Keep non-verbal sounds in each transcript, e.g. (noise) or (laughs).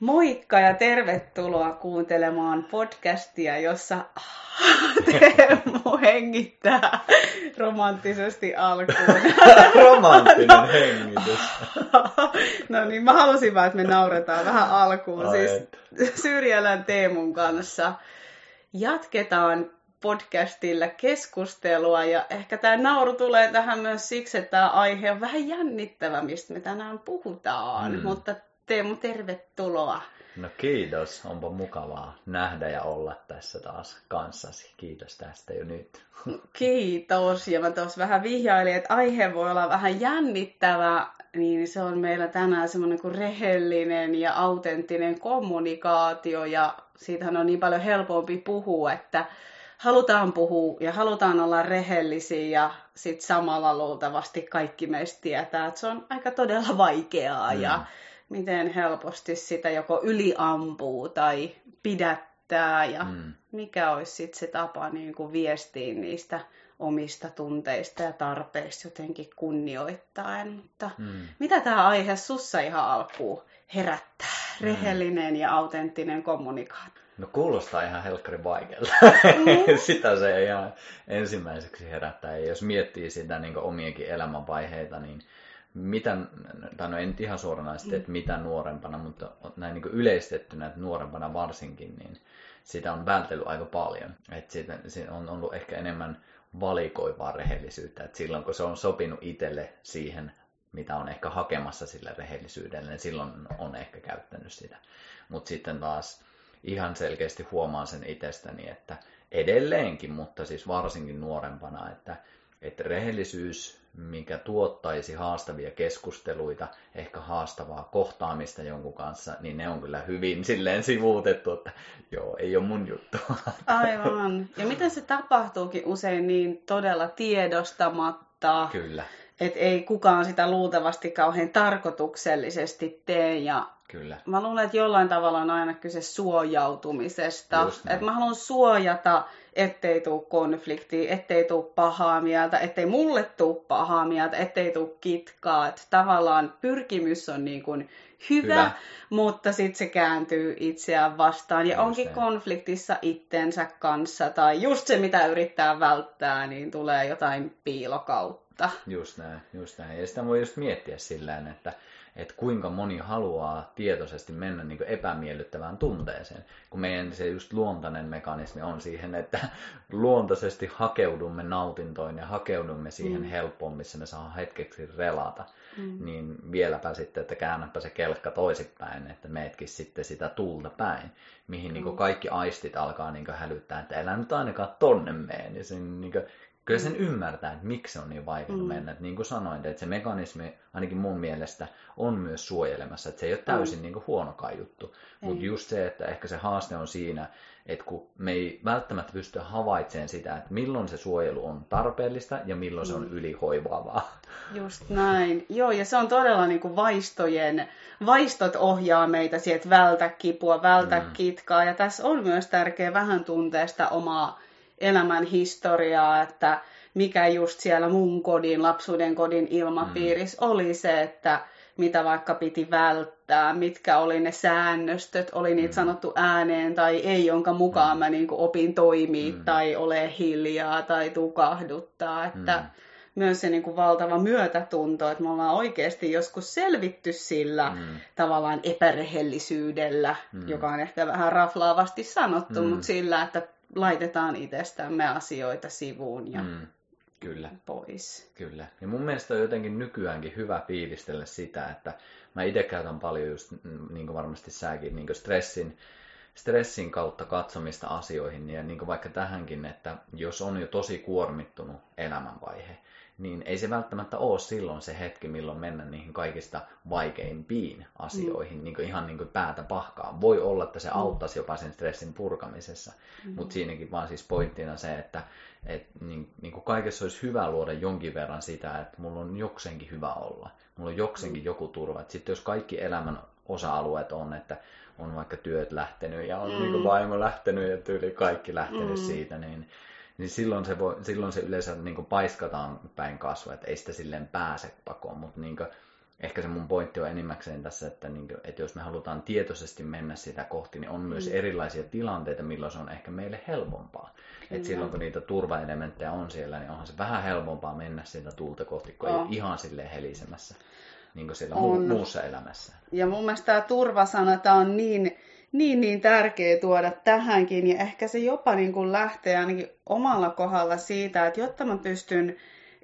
Moikka ja tervetuloa kuuntelemaan podcastia, jossa (laughs) Teemu hengittää romanttisesti alkuun. (laughs) Romanttinen hengitys. No niin, mä halusin vaan, että me nauretaan vähän alkuun. Ai Siis et. Syrjälän Teemun kanssa jatketaan podcastilla keskustelua ja ehkä tämä nauru tulee tähän myös siksi, että tämä aihe on vähän jännittävä, mistä me tänään puhutaan. Mm. Mutta Teemu, tervetuloa. No kiitos, onpa mukavaa nähdä ja olla tässä taas kanssasi. Kiitos tästä jo nyt. (laughs) Kiitos. Ja mä tuossa vähän vihjailin, että aihe voi olla vähän jännittävä, niin se on meillä tänään semmoinen kuin rehellinen ja autenttinen kommunikaatio. Ja siitähän on niin paljon helpompi puhua, että halutaan puhua ja halutaan olla rehellisiä ja sitten samalla luultavasti kaikki meistä tietää, että se on aika todella vaikeaa Mm. ja miten helposti sitä joko yliampuu tai pidättää ja Mm. mikä olisi sitten se tapa niin kuin viestiä niistä omista tunteista ja tarpeista jotenkin kunnioittaen. Mutta Mm. mitä tämä aihe sussa ihan alkuun herättää? Mm. Rehellinen ja autenttinen kommunikaatio. No kuulostaa ihan helkkarin vaikealta. Mm. (laughs) sitä se ihan ensimmäiseksi herättää. Ja jos miettii sitä niin omienkin elämänvaiheita, niin mitä, tai no en ihan suoranaisesti, että mitä nuorempana, mutta näin niin yleistettynä, että nuorempana varsinkin, niin sitä on vältellyt aika paljon. Että siitä, se on ollut ehkä enemmän valikoivaa rehellisyyttä, että silloin kun se on sopinut itselle siihen, mitä on ehkä hakemassa sillä rehellisyydellä, niin silloin on ehkä käyttänyt sitä. Mutta sitten taas ihan selkeästi huomaan sen itsestäni, että edelleenkin, mutta siis varsinkin nuorempana, että, että rehellisyys, mikä tuottaisi haastavia keskusteluita, ehkä haastavaa kohtaamista jonkun kanssa, niin ne on kyllä hyvin silleen sivuutettu, että joo, ei ole mun juttu. Aivan. Ja miten se tapahtuukin usein niin todella tiedostamatta, kyllä, että ei kukaan sitä luultavasti kauhean tarkoituksellisesti tee. Ja kyllä. mä luulen, että jollain tavalla on aina kyse suojautumisesta. Että mä haluan suojata, ettei tule konfliktia, ettei tule pahaa mieltä, ettei mulle tule pahaa mieltä, ettei tule kitkaa. Että tavallaan pyrkimys on niin kuin hyvä, Hyvä. mutta sitten se kääntyy itseään vastaan. Ja Just onkin näin. konfliktissa itsensä kanssa. Tai just se, mitä yrittää välttää, niin tulee jotain piilokautta. Just näin, just näin. Ja sitä voi just miettiä sillä että, että kuinka moni haluaa tietoisesti mennä niin epämiellyttävään tunteeseen. Kun meidän se just luontainen mekanismi on siihen, että luontaisesti hakeudumme nautintoon ja hakeudumme siihen Mm. helppoon, missä me saa hetkeksi relata. Mm. Niin vieläpä sitten, että käännäpä se kelkka toisinpäin, että meetkin sitten sitä tulta päin, mihin niin Mm. kaikki aistit alkaa niin hälyttää, että älä nyt ainakaan tonne mene. Ja sen, niin kuin, kyllä sen ymmärtää, että miksi se on niin vaikea Mm. mennä. Että niin kuin sanoin, että se mekanismi ainakin mun mielestä on myös suojelemassa. Että se ei ole täysin niin kuin huonokaan juttu. Mutta just se, että ehkä se haaste on siinä, että kun me ei välttämättä pysty havaitsemaan sitä, että milloin se suojelu on tarpeellista ja milloin se on Mm. ylihoivaavaa. Just näin. Joo, ja se on todella niin kuin vaistojen, vaistot ohjaa meitä sieltä vältä kipua, vältä Mm. kitkaa. Ja tässä on myös tärkeää vähän tuntea sitä omaa elämän historiaa, että mikä just siellä mun kodin, lapsuuden kodin ilmapiirissä Mm. oli se, että mitä vaikka piti välttää, mitkä oli ne säännöstöt, oli niitä Mm. sanottu ääneen tai ei, jonka mukaan Mm. mä niin kuin opin toimia Mm. tai ole hiljaa tai tukahduttaa, että Mm. myös se niin kuin valtava myötätunto, että me ollaan oikeasti joskus selvitty sillä Mm. tavallaan epärehellisyydellä, Mm. joka on ehkä vähän raflaavasti sanottu, Mm. mutta sillä, että laitetaan itsestämme asioita sivuun ja Mm. Kyllä. pois. Kyllä. Ja mun mielestä on jotenkin nykyäänkin hyvä fiilistellä sitä, että mä itse käytän paljon just, niin kuin varmasti säkin, niin kuin stressin, stressin kautta katsomista asioihin. Ja niin kuin vaikka tähänkin, että jos on jo tosi kuormittunut elämänvaihe, niin ei se välttämättä ole silloin se hetki, milloin mennä niihin kaikista vaikeimpiin asioihin, mm. niin kuin ihan niin kuin päätä pahkaa. Voi olla, että se Mm. auttaisi jopa sen stressin purkamisessa, Mm. mutta siinäkin vaan siis pointtina se, että et, niin, niin kuin kaikessa olisi hyvä luoda jonkin verran sitä, että mulla on jokseenkin hyvä olla. Mulla on jokseenkin joku turva. Et sitten jos kaikki elämän osa-alueet on, että on vaikka työt lähtenyt ja on Mm. mm. niin kuin vaimo lähtenyt ja tyyli kaikki lähtenyt Mm. mm. siitä, niin, niin silloin, se voi, silloin se yleensä niin kuin paiskataan päin kasvua, että ei sitä silleen pääse pakoon, mutta niin kuin, ehkä se mun pointti on enimmäkseen tässä, että, niin kuin, että jos me halutaan tietoisesti mennä sitä kohti, niin on myös mm. erilaisia tilanteita, milloin se on ehkä meille helpompaa. Että silloin kun niitä turvaelementtejä on siellä, niin onhan se vähän helpompaa mennä sitä tulta kohti, kun oh. ei ihan silleen helisemässä niin kuin siellä on. muussa elämässä. Ja mun mielestä tämä turvasana, tämä on niin, niin, niin tärkeä tuoda tähänkin, ja ehkä se jopa niin kuin lähtee ainakin omalla kohdalla siitä, että jotta mä pystyn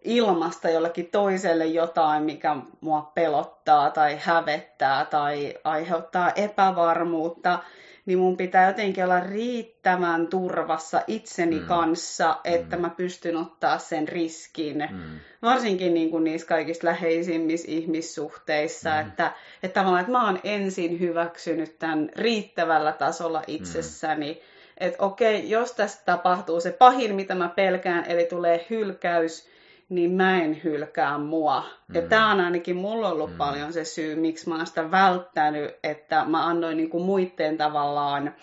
ilmasta jollekin toiselle jotain, mikä mua pelottaa tai hävettää tai aiheuttaa epävarmuutta, niin mun pitää jotenkin olla riittävän turvassa itseni mm. kanssa, että mm. mä pystyn ottaa sen riskin. Mm. Varsinkin niin kuin niissä kaikista läheisimmissä ihmissuhteissa, mm. että, että tavallaan, että mä oon ensin hyväksynyt tämän riittävällä tasolla itsessäni. Mm. Että okei, jos tästä tapahtuu se pahin, mitä mä pelkään, eli tulee hylkäys, niin mä en hylkää mua. Mm. Ja tämä on ainakin mulla ollut mm. paljon se syy, miksi mä oon sitä välttänyt, että mä annoin niinku muiden tavallaan,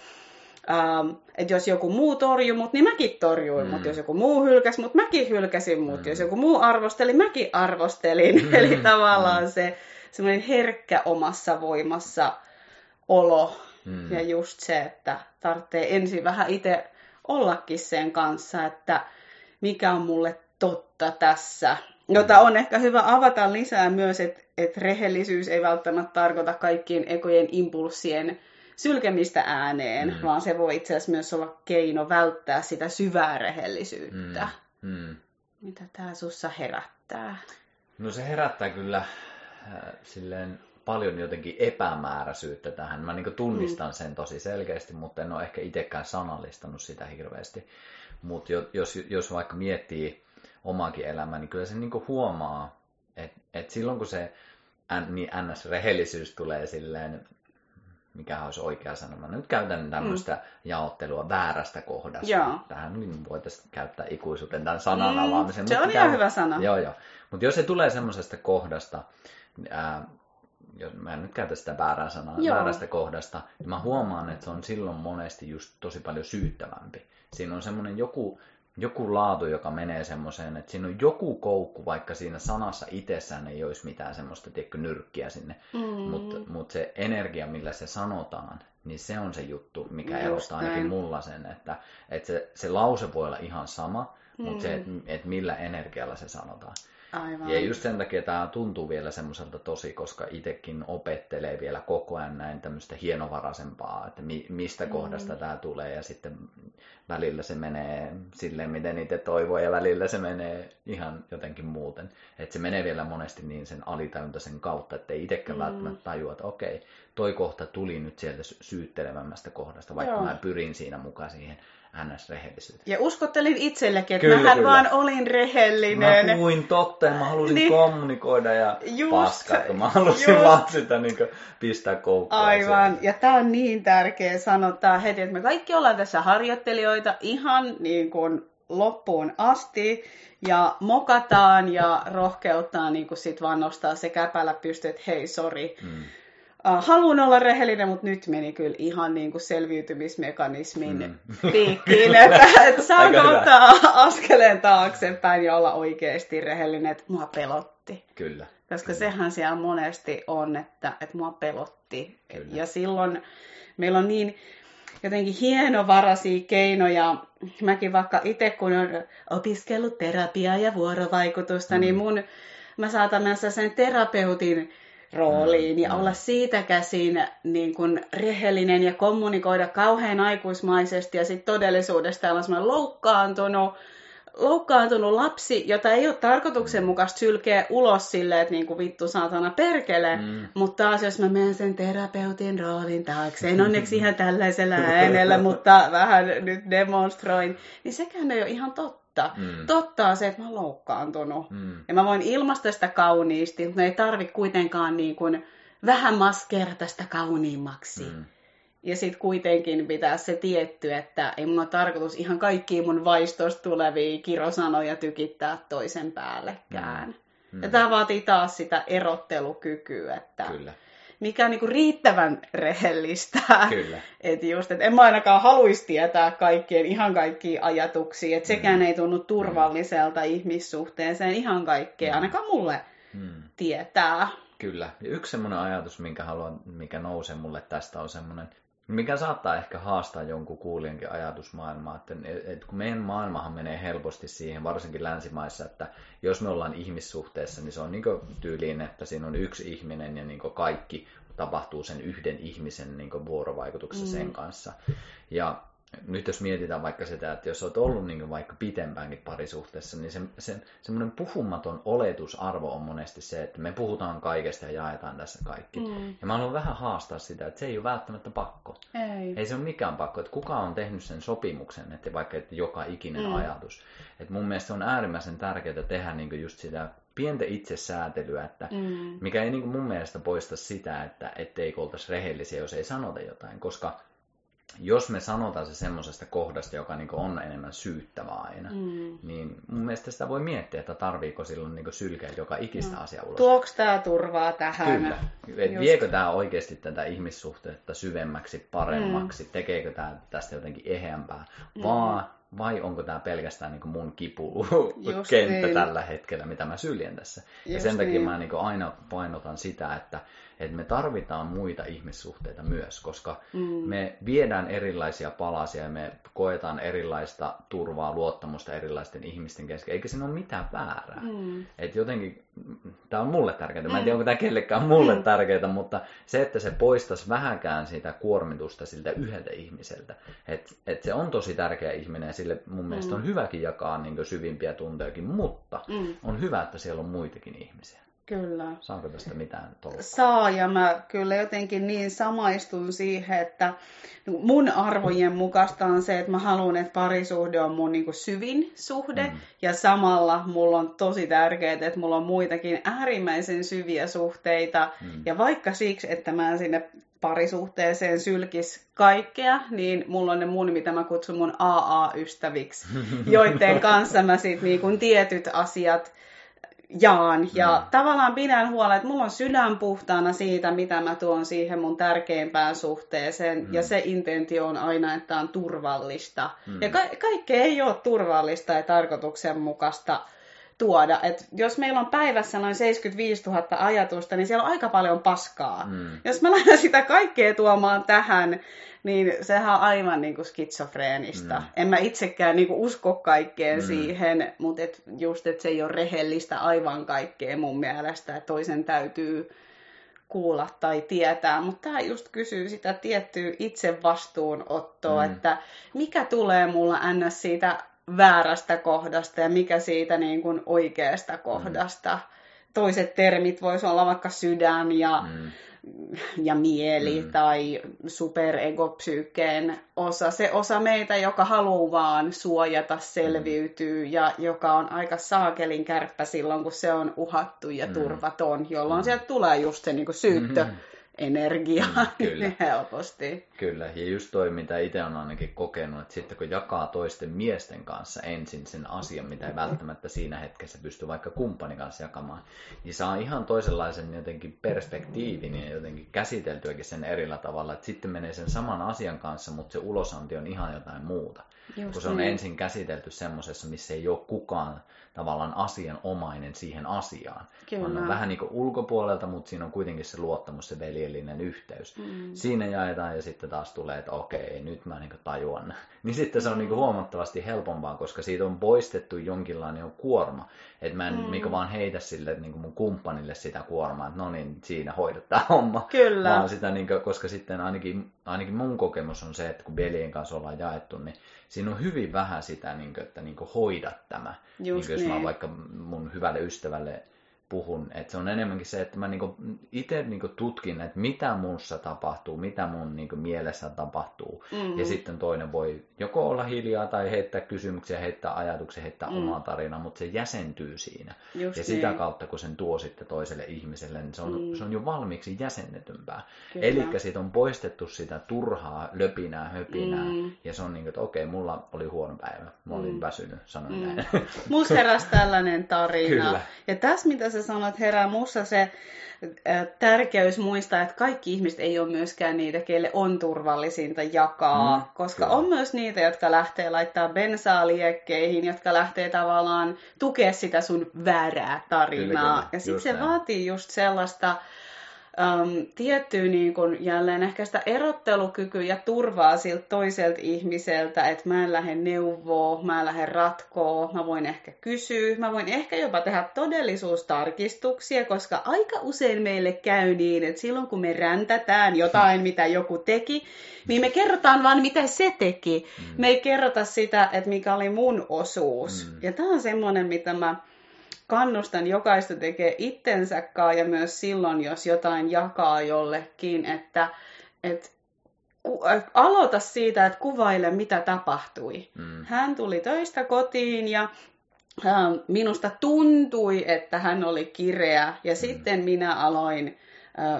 ähm, että jos joku muu torjui mut, niin mäkin torjuin mm. mut. Jos joku muu hylkäsi mut, mäkin hylkäsin mut. Mm. Jos joku muu arvosteli, mäkin arvostelin. Mm. (laughs) Eli tavallaan mm. se semmoinen herkkä omassa voimassa olo. Mm. Ja just se, että tarvitsee ensin vähän itse ollakin sen kanssa, että mikä on mulle totta tässä, jota on ehkä hyvä avata lisää myös, että et rehellisyys ei välttämättä tarkoita kaikkien ekojen impulssien sylkemistä ääneen, mm. vaan se voi itse asiassa myös olla keino välttää sitä syvää rehellisyyttä. Mm. Mm. Mitä tämä sussa herättää? No se herättää kyllä äh, silleen paljon jotenkin epämääräisyyttä tähän. Mä niin tunnistan mm. sen tosi selkeästi, mutta en ole ehkä itsekään sanallistanut sitä hirveästi. Mutta jos, jos vaikka miettii omaakin elämää, niin kyllä se niin huomaa, että et silloin kun se niin ns-rehellisyys tulee silleen, mikä olisi oikea sana. Mä nyt käytän tämmöistä mm. jaottelua väärästä kohdasta. Joo. Tähän niin voitaisiin käyttää ikuisuuden tämän sanan mm, avaamisen. Se on ihan hyvä sana. Joo, joo. Mutta jos se tulee semmoisesta kohdasta, ää, jos mä en nyt käytä sitä väärää sanaa, joo. väärästä kohdasta, niin mä huomaan, että se on silloin monesti just tosi paljon syyttävämpi. Siinä on semmoinen joku joku laatu, joka menee semmoiseen, että siinä on joku koukku, vaikka siinä sanassa itsessään ei olisi mitään semmoista, tiedätkö, nyrkkiä sinne, mm. mutta mut se energia, millä se sanotaan, niin se on se juttu, mikä Just erottaa näin. ainakin mulla sen, että, että se, se lause voi olla ihan sama, mm. mutta se, että et millä energialla se sanotaan. Aivan. Ja just sen takia tämä tuntuu vielä semmoiselta tosi, koska itsekin opettelee vielä koko ajan näin tämmöistä hienovaraisempaa, että mi- mistä mm. kohdasta tämä tulee ja sitten välillä se menee silleen, miten itse toivoo ja välillä se menee ihan jotenkin muuten. Että se menee vielä monesti niin sen alitajuntaisen kautta, että ei itsekään mm. välttämättä tajua, että okei, toi kohta tuli nyt sieltä syyttelevämmästä kohdasta, vaikka Joo. mä pyrin siinä mukaan siihen NS-rehellisyyteen. Ja uskottelin itsellekin, että kyllä, mähän kyllä. vaan olin rehellinen. Mä puhuin totta ja mä halusin niin, kommunikoida ja just, paskaa, mä halusin just. vaan sitä niin kuin, pistää koukkuun. Aivan, siellä. ja tämä on niin tärkeä sanottaa heti, että me kaikki ollaan tässä harjoittelijoita ihan niin kuin loppuun asti ja mokataan ja rohkeuttaa niin kuin sit vaan nostaa se käpällä pystyy, että hei, sori. Uh, haluan olla rehellinen, mutta nyt meni kyllä ihan niin kuin selviytymismekanismin mm. piikkiin, (laughs) että, että saanko ottaa (laughs) askeleen taaksepäin ja olla oikeasti rehellinen, että mua pelotti. Kyllä. Koska kyllä. sehän siellä monesti on, että, että mua pelotti. Kyllä. Ja silloin meillä on niin jotenkin hienovaraisia keinoja. Mäkin vaikka itse, kun olen opiskellut terapiaa ja vuorovaikutusta, niin mm. niin mun, mä saatan mennä sen terapeutin rooliin ja mm. olla siitä käsin niin kuin rehellinen ja kommunikoida kauhean aikuismaisesti ja sitten todellisuudesta olla semmoinen loukkaantunut, loukkaantunut lapsi, jota ei ole tarkoituksenmukaista sylkeä ulos silleen, että niin kuin vittu saatana perkele, mm. mutta taas jos mä menen sen terapeutin roolin taakse, en onneksi (laughs) ihan tällaisella äänellä, mutta vähän nyt demonstroin, niin sekään ei ole ihan totta totta. Mm. Totta on se, että mä oon loukkaantunut. Mm. Ja mä voin ilmaista sitä kauniisti, mutta ei tarvi kuitenkaan niin kuin vähän maskerata sitä kauniimmaksi. Mm. Ja sitten kuitenkin pitää se tietty, että ei mun ole tarkoitus ihan kaikki mun vaistosta tulevia kirosanoja tykittää toisen päällekään. Mm. Mm. Ja tämä vaatii taas sitä erottelukykyä, että Kyllä mikä on niin kuin riittävän rehellistä. Kyllä. (laughs) Et just, et en mä ainakaan haluaisi tietää kaikkien, ihan kaikkia ajatuksia, että sekään mm. ei tunnu turvalliselta mm. ihmissuhteeseen ihan kaikkea, mm. ainakaan mulle mm. tietää. Kyllä. Ja yksi semmoinen ajatus, minkä haluan, mikä nousee mulle tästä, on semmoinen, mikä saattaa ehkä haastaa jonkun kuulijankin ajatusmaailmaa, että et kun meidän maailmahan menee helposti siihen, varsinkin länsimaissa, että jos me ollaan ihmissuhteessa, niin se on niin tyyliin, että siinä on yksi ihminen ja niin kaikki tapahtuu sen yhden ihmisen niin vuorovaikutuksessa mm. sen kanssa. Ja nyt jos mietitään vaikka sitä, että jos olet ollut niin vaikka pitempäänkin parisuhteessa, niin se, se, semmoinen puhumaton oletusarvo on monesti se, että me puhutaan kaikesta ja jaetaan tässä kaikki. Mm. Ja mä haluan vähän haastaa sitä, että se ei ole välttämättä pakko. Ei. Ei se ole mikään pakko, että kuka on tehnyt sen sopimuksen, että vaikka että joka ikinen mm. ajatus. Että mun mielestä on äärimmäisen tärkeää tehdä niin just sitä pientä itsesäätelyä, että mm. mikä ei niin mun mielestä poista sitä, että ettei oltaisi rehellisiä, jos ei sanota jotain, koska jos me sanotaan se semmoisesta kohdasta, joka niin on enemmän syyttävä aina, mm. niin mun mielestä sitä voi miettiä, että tarviiko silloin niin sylkeä joka ikistä no. asiaa ulos. Tuoks tämä turvaa tähän? Kyllä. Et viekö tämä oikeasti tätä ihmissuhteetta syvemmäksi, paremmaksi, mm. tekeekö tämä tästä jotenkin eheämpää, mm. vaan vai onko tämä pelkästään niin mun kipukenttä (laughs) niin. tällä hetkellä, mitä mä syljen tässä. Just ja sen takia niin. mä niin aina painotan sitä, että että me tarvitaan muita ihmissuhteita myös, koska mm. me viedään erilaisia palasia ja me koetaan erilaista turvaa, luottamusta erilaisten ihmisten kesken, eikä siinä ole mitään väärää. Mm. Et jotenkin, tämä on mulle tärkeää, mä en tiedä onko tämä kellekään mulle mm. (laughs) tärkeää, mutta se, että se poistaisi vähänkään sitä kuormitusta siltä yhdeltä ihmiseltä, että et se on tosi tärkeä ihminen ja sille mun mielestä mm. on hyväkin jakaa niin syvimpiä tuntejakin, mutta mm. on hyvä, että siellä on muitakin ihmisiä. Kyllä. Saanko tästä mitään tolkkua? Saa, ja mä kyllä jotenkin niin samaistun siihen, että mun arvojen mukaista on se, että mä haluan, että parisuhde on mun niin kuin syvin suhde, mm. ja samalla mulla on tosi tärkeää, että mulla on muitakin äärimmäisen syviä suhteita, mm. ja vaikka siksi, että mä sinne parisuhteeseen sylkis kaikkea, niin mulla on ne mun, mitä mä kutsun mun AA-ystäviksi, (laughs) joiden kanssa mä sit niin tietyt asiat jaan. Ja mm. tavallaan pidän huolta, että mulla on sydän puhtaana siitä, mitä mä tuon siihen mun tärkeimpään suhteeseen. Mm. Ja se intentio on aina, että on turvallista. Mm. Ja ka- kaikki ei ole turvallista ja tarkoituksenmukaista tuoda. Et jos meillä on päivässä noin 75 000 ajatusta, niin siellä on aika paljon paskaa. Mm. Jos mä lähden sitä kaikkea tuomaan tähän, niin sehän on aivan niin kuin skitsofreenista. Mm. En mä itsekään niin kuin usko kaikkeen mm. siihen, mutta et just, että se ei ole rehellistä aivan kaikkea mun mielestä, että toisen täytyy kuulla tai tietää, mutta tämä just kysyy sitä tiettyä itse vastuunottoa, mm. että mikä tulee mulla ns. siitä väärästä kohdasta ja mikä siitä niin kuin oikeasta kohdasta. Mm. Toiset termit voisi olla vaikka sydän ja mm ja mieli mm. tai superegopsyykeen osa. Se osa meitä, joka haluaa vaan suojata, selviytyy mm. ja joka on aika saakelin kärppä silloin, kun se on uhattu ja mm. turvaton, jolloin mm. sieltä tulee just se niin kuin syyttö. Mm-hmm energiaa mm, kyllä. (laughs) helposti. Kyllä, ja just toi, mitä itse on ainakin kokenut, että sitten kun jakaa toisten miesten kanssa ensin sen asian, mitä ei välttämättä siinä hetkessä pysty vaikka kumppanin kanssa jakamaan, niin saa ihan toisenlaisen jotenkin perspektiivin ja jotenkin käsiteltyäkin sen erillä tavalla, että sitten menee sen saman asian kanssa, mutta se ulosanti on ihan jotain muuta. Just kun se on niin. ensin käsitelty semmoisessa, missä ei ole kukaan tavallaan asianomainen siihen asiaan. Kyllä. On vähän niin kuin ulkopuolelta, mutta siinä on kuitenkin se luottamus, se veljellinen yhteys. Mm. Siinä jaetaan ja sitten taas tulee, että okei, nyt mä niin tajuan. (laughs) Niin sitten se on niin huomattavasti helpompaa, koska siitä on poistettu jonkinlainen kuorma. Että mä en mm. niin vaan heitä sille niin mun kumppanille sitä kuormaa, että no niin, siinä hoidat tämä (laughs) homma. Kyllä. Vaan sitä, niin kuin, koska sitten ainakin, ainakin mun kokemus on se, että kun veljen kanssa ollaan jaettu, niin siinä on hyvin vähän sitä, niin kuin, että niin kuin hoidat tämä. Just niin kuin, jos niin. mä vaikka mun hyvälle ystävälle puhun. Et se on enemmänkin se, että mä niinku itse niinku tutkin, että mitä muussa tapahtuu, mitä mun niinku mielessä tapahtuu. Mm-hmm. Ja sitten toinen voi joko olla hiljaa tai heittää kysymyksiä, heittää ajatuksia, heittää mm. omaa tarinaa, mutta se jäsentyy siinä. Just ja sitä niin. kautta, kun sen tuo sitten toiselle ihmiselle, niin se on, mm. se on jo valmiiksi jäsennetympää. Eli siitä on poistettu sitä turhaa löpinää, höpinää. Mm. Ja se on niin kuin, että okei, mulla oli huono päivä. Mä olin mm. väsynyt, sanoin mm. näin. Mus heräsi tällainen tarina. (laughs) Kyllä. Ja tässä, mitä sä sanoit, herää mussa se tärkeys muistaa, että kaikki ihmiset ei ole myöskään niitä, keille on turvallisinta jakaa, mm, koska kyllä. on myös niitä, jotka lähtee laittaa bensaa liekkeihin, jotka lähtee tavallaan tukea sitä sun väärää tarinaa. Kyllä, kyllä. Ja sitten se näin. vaatii just sellaista um, tiettyä niin kun, jälleen ehkä sitä erottelukykyä ja turvaa siltä toiselta ihmiseltä, että mä en lähde neuvoa, mä en lähde ratkoo, mä voin ehkä kysyä, mä voin ehkä jopa tehdä todellisuustarkistuksia, koska aika usein meille käy niin, että silloin kun me räntätään jotain, (laughs) mitä joku teki, niin me kerrotaan vaan, mitä se teki. Mm. Me ei kerrota sitä, että mikä oli mun osuus. Mm. Ja tämä on semmoinen, mitä mä kannustan jokaista tekee itsensäkaan ja myös silloin, jos jotain jakaa jollekin, että, että aloita siitä, että kuvaile, mitä tapahtui. Mm. Hän tuli töistä kotiin ja minusta tuntui, että hän oli kireä ja mm. sitten minä aloin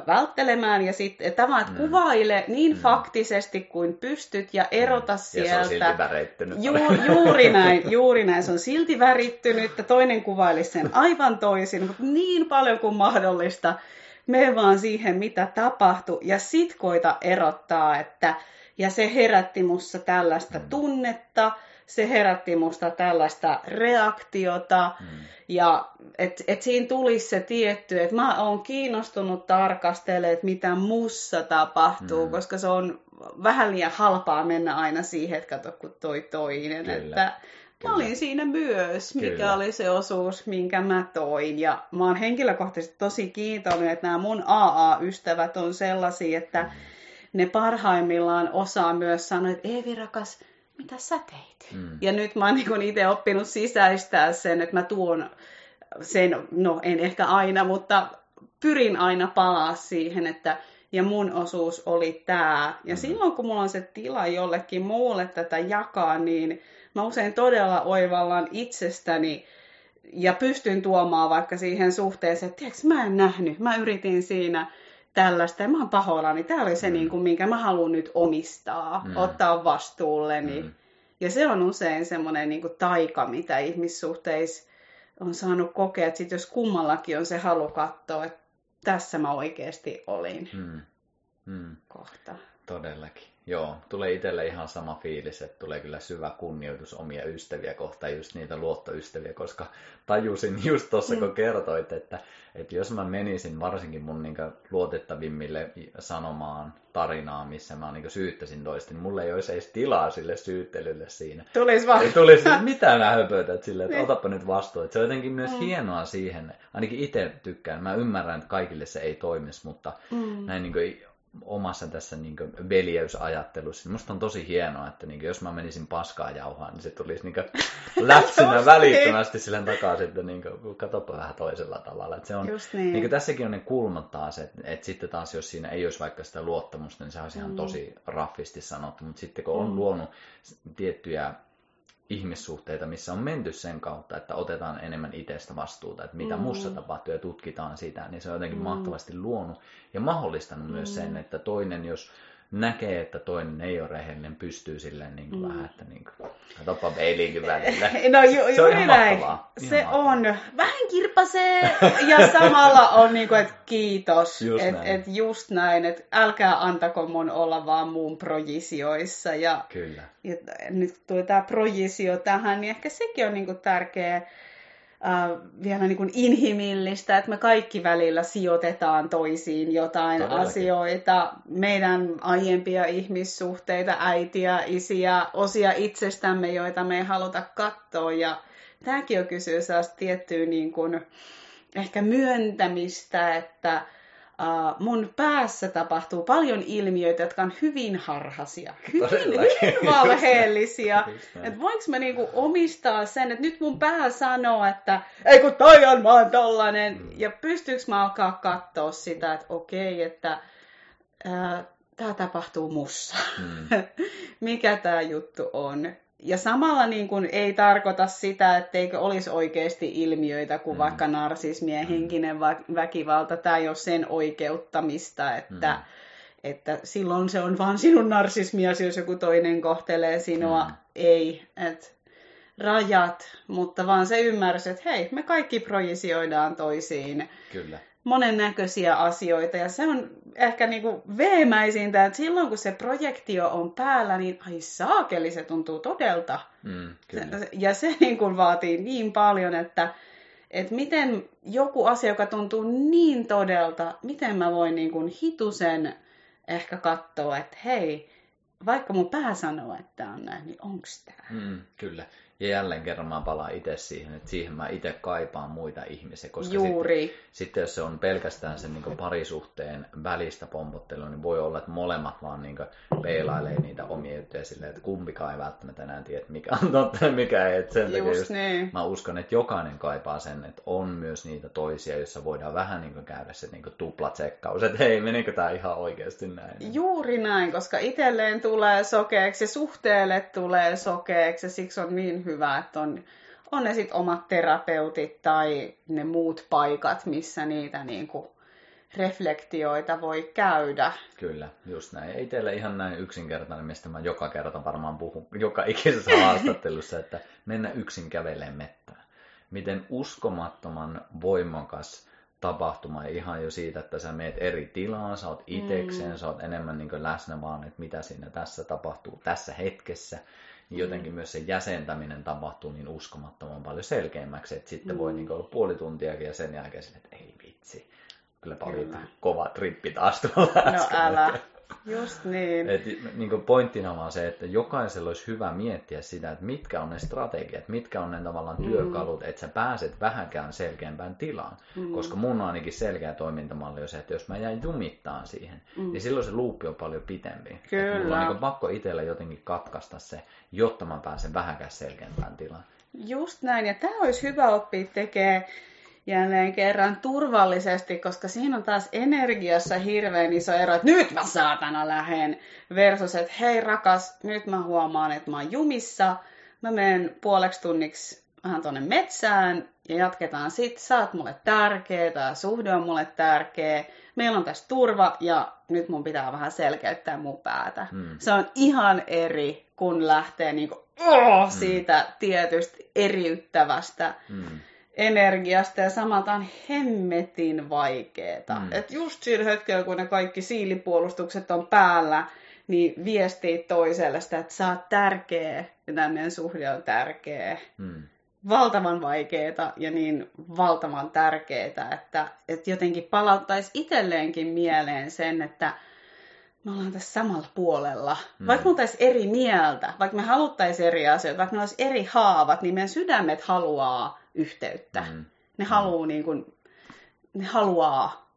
välttelemään ja sitten tämä, että mm. kuvaile niin mm. faktisesti kuin pystyt ja erota mm. sieltä. Ja se on silti värittynyt. Ju, juuri näin, juuri näin. Se on silti värittynyt, että toinen kuvaili sen aivan toisin, mutta niin paljon kuin mahdollista. Me vaan siihen, mitä tapahtui ja sit koita erottaa, että ja se herätti mussa tällaista mm. tunnetta, se herätti musta tällaista reaktiota mm. ja että et siinä tulisi se tietty, että mä oon kiinnostunut tarkastelemaan, että mitä mussa tapahtuu, mm. koska se on vähän liian halpaa mennä aina siihen, että kato kun toi toinen, Kyllä. että Mä olin siinä myös, mikä Kyllä. oli se osuus, minkä mä toin. Ja mä oon henkilökohtaisesti tosi kiitollinen, että nämä mun AA-ystävät on sellaisia, että mm. ne parhaimmillaan osaa myös sanoa, että Eevi rakas, mitä sä teit? Mm. Ja nyt mä oon niin itse oppinut sisäistää sen, että mä tuon sen, no en ehkä aina, mutta pyrin aina palaa siihen, että ja mun osuus oli tämä. Ja mm. silloin kun mulla on se tila jollekin muulle tätä jakaa, niin mä usein todella oivallan itsestäni ja pystyn tuomaan vaikka siihen suhteeseen, että tiedätkö, mä en nähnyt, mä yritin siinä tällaista ja mä oon pahoillani. Tämä oli se, mm. niin kuin, minkä mä haluan nyt omistaa, mm. ottaa vastuulleni. Mm. Ja se on usein semmoinen niin kuin taika, mitä ihmissuhteissa on saanut kokea, että sit jos kummallakin on se halu katsoa, että tässä mä oikeasti olin mm. Mm. kohta. Todellakin. Joo, tulee itselle ihan sama fiilis, että tulee kyllä syvä kunnioitus omia ystäviä kohtaan, just niitä luottoystäviä, koska tajusin (laughs) just tuossa, kun mm. kertoit, että, että jos mä menisin varsinkin mun niin luotettavimmille sanomaan tarinaa, missä mä niin syyttäisin toista, niin mulle ei olisi edes tilaa sille syyttelylle siinä. Tulisi vaan. Ei tulisi, (laughs) mitä nää höpötät silleen, että niin. otapa nyt vastuu. Että se on jotenkin myös mm. hienoa siihen, ainakin itse tykkään, mä ymmärrän, että kaikille se ei toimisi, mutta mm. näin niin kuin omassa tässä niin veljeysajattelussa. Musta on tosi hienoa, että niin jos mä menisin paskaa jauhaan, niin se tulisi (laughs) niin läpsinä välittömästi silleen takaisin, että niin kuin, vähän toisella tavalla. Että se on, niin. Niin tässäkin on ne kulmat taas, että, että sitten taas jos siinä ei olisi vaikka sitä luottamusta, niin se olisi mm. ihan tosi raffisti sanottu. Mutta sitten kun on mm. luonut tiettyjä ihmissuhteita, missä on menty sen kautta, että otetaan enemmän itsestä vastuuta, että mitä mm. mussa tapahtuu ja tutkitaan sitä, niin se on jotenkin mm. mahtavasti luonut ja mahdollistanut mm. myös sen, että toinen, jos näkee, että toinen ei ole rehellinen, pystyy silleen niin kuin mm. vähän, että niin kuin, katsopa peiliinkin välillä. (laughs) No ju, se on ihan näin. Mahtavaa. Ihan se mahtavaa. on. Vähän kirpasee ja samalla on niin kuin, että kiitos. (laughs) Just et, et just näin, että älkää antako mun olla vaan muun projisioissa. Ja, Kyllä. Ja nyt tuli tämä projisio tähän, niin ehkä sekin on niin kuin tärkeä äh, vielä niin kuin inhimillistä, että me kaikki välillä sijoitetaan toisiin jotain Todellakin. asioita, meidän aiempia ihmissuhteita, äitiä, isiä, osia itsestämme, joita me ei haluta katsoa. Ja tämäkin on kysyä tiettyä niin kuin, ehkä myöntämistä, että uh, mun päässä tapahtuu paljon ilmiöitä, jotka on hyvin harhaisia, hyvin, hyvin valheellisia. että voinko mä niinku omistaa sen, että nyt mun pää sanoo, että ei kun toi on vaan tollanen. Mm. Ja pystyykö mä alkaa katsoa sitä, että okei, että uh, tämä tapahtuu mussa. Mm. (laughs) Mikä tämä juttu on ja samalla niin kuin ei tarkoita sitä, etteikö olisi oikeasti ilmiöitä kuin mm. vaikka narsismi ja mm. henkinen väkivalta. Tämä ei ole sen oikeuttamista, että, mm. että silloin se on vain sinun narsismiasi, jos joku toinen kohtelee sinua. Mm. Ei. Et rajat, mutta vaan se ymmärrys, että hei, me kaikki projisioidaan toisiin. Kyllä. Monennäköisiä asioita ja se on ehkä niinku veemäisintä, että silloin kun se projektio on päällä, niin ai saakeli, se tuntuu todelta. Mm, kyllä. Ja se niin kuin vaatii niin paljon, että, että miten joku asia, joka tuntuu niin todelta, miten mä voin niin kuin hitusen ehkä katsoa, että hei, vaikka mun pää sanoo, että on näin, niin onks tää? Mm, kyllä. Ja jälleen kerran mä palaan itse siihen, että siihen mä itse kaipaan muita ihmisiä. Koska Juuri. Sitten, sitten jos se on pelkästään sen niin parisuhteen välistä pompottelua, niin voi olla, että molemmat vaan niin peilailee niitä omia juttuja silleen, että kumpikaan ei välttämättä enää tiedä, mikä on totta ja mikä ei. Että sen just takia just, niin. mä uskon, että jokainen kaipaa sen, että on myös niitä toisia, joissa voidaan vähän niin käydä se niin tuplatsekkaus, että hei, menikö tämä ihan oikeasti näin. Juuri näin, koska itselleen tulee sokeeksi ja suhteelle tulee sokeeksi ja siksi on niin hyvä, että on, on ne sitten omat terapeutit tai ne muut paikat, missä niitä niin kuin reflektioita voi käydä. Kyllä, just näin. Ei teille ihan näin yksinkertainen, mistä mä joka kerta varmaan puhun, joka ikisessä (laughs) haastattelussa, että mennä yksin kävelemään mettään. Miten uskomattoman voimakas tapahtuma ihan jo siitä, että sä meet eri tilaan, sä oot itekseen, mm. sä oot enemmän niin läsnä vaan, että mitä siinä tässä tapahtuu tässä hetkessä niin jotenkin myös se jäsentäminen tapahtuu niin uskomattoman paljon selkeämmäksi, että sitten mm. voi niin olla puoli tuntiakin ja sen jälkeen sille, että ei vitsi, kyllä oli kova trippi taas tuolla No äsken. älä. (laughs) Just niin. Et, niin kuin pointtina vaan se, että jokaisella olisi hyvä miettiä sitä, että mitkä on ne strategiat, mitkä on ne tavallaan mm. työkalut, että sä pääset vähänkään selkeämpään tilaan. Mm. Koska mun on ainakin selkeä toimintamalli on se, että jos mä jäin jumittaan siihen, mm. niin silloin se luuppi on paljon pitempi. Kyllä. mulla on niin pakko itsellä jotenkin katkaista se, jotta mä pääsen vähänkään selkeämpään tilaan. Just näin, ja tämä olisi hyvä oppia tekemään jälleen kerran turvallisesti, koska siinä on taas energiassa hirveän iso ero, että nyt mä saatana lähen, versus että hei rakas, nyt mä huomaan, että mä oon jumissa, mä menen puoleksi tunniksi vähän tuonne metsään ja jatketaan sit, sä oot mulle tärkeä, tämä suhde on mulle tärkeä, meillä on tässä turva ja nyt mun pitää vähän selkeyttää mun päätä. Mm. Se on ihan eri, kun lähtee niinku, oh, siitä mm. tietystä eriyttävästä mm energiasta ja samalta on hemmetin vaikeeta. Mm. Et just sillä hetkellä, kun ne kaikki siilipuolustukset on päällä, niin viestii toiselle sitä, että sä oot tärkeä ja tämä suhde on tärkeä. Mm. Valtavan vaikeeta ja niin valtavan tärkeää, että, että jotenkin palauttaisi itselleenkin mieleen sen, että me ollaan tässä samalla puolella. Mm. Vaikka me oltaisiin eri mieltä, vaikka me haluttaisiin eri asioita, vaikka me olisi eri haavat, niin meidän sydämet haluaa yhteyttä. Mm. Ne, haluaa, niin kuin, ne haluaa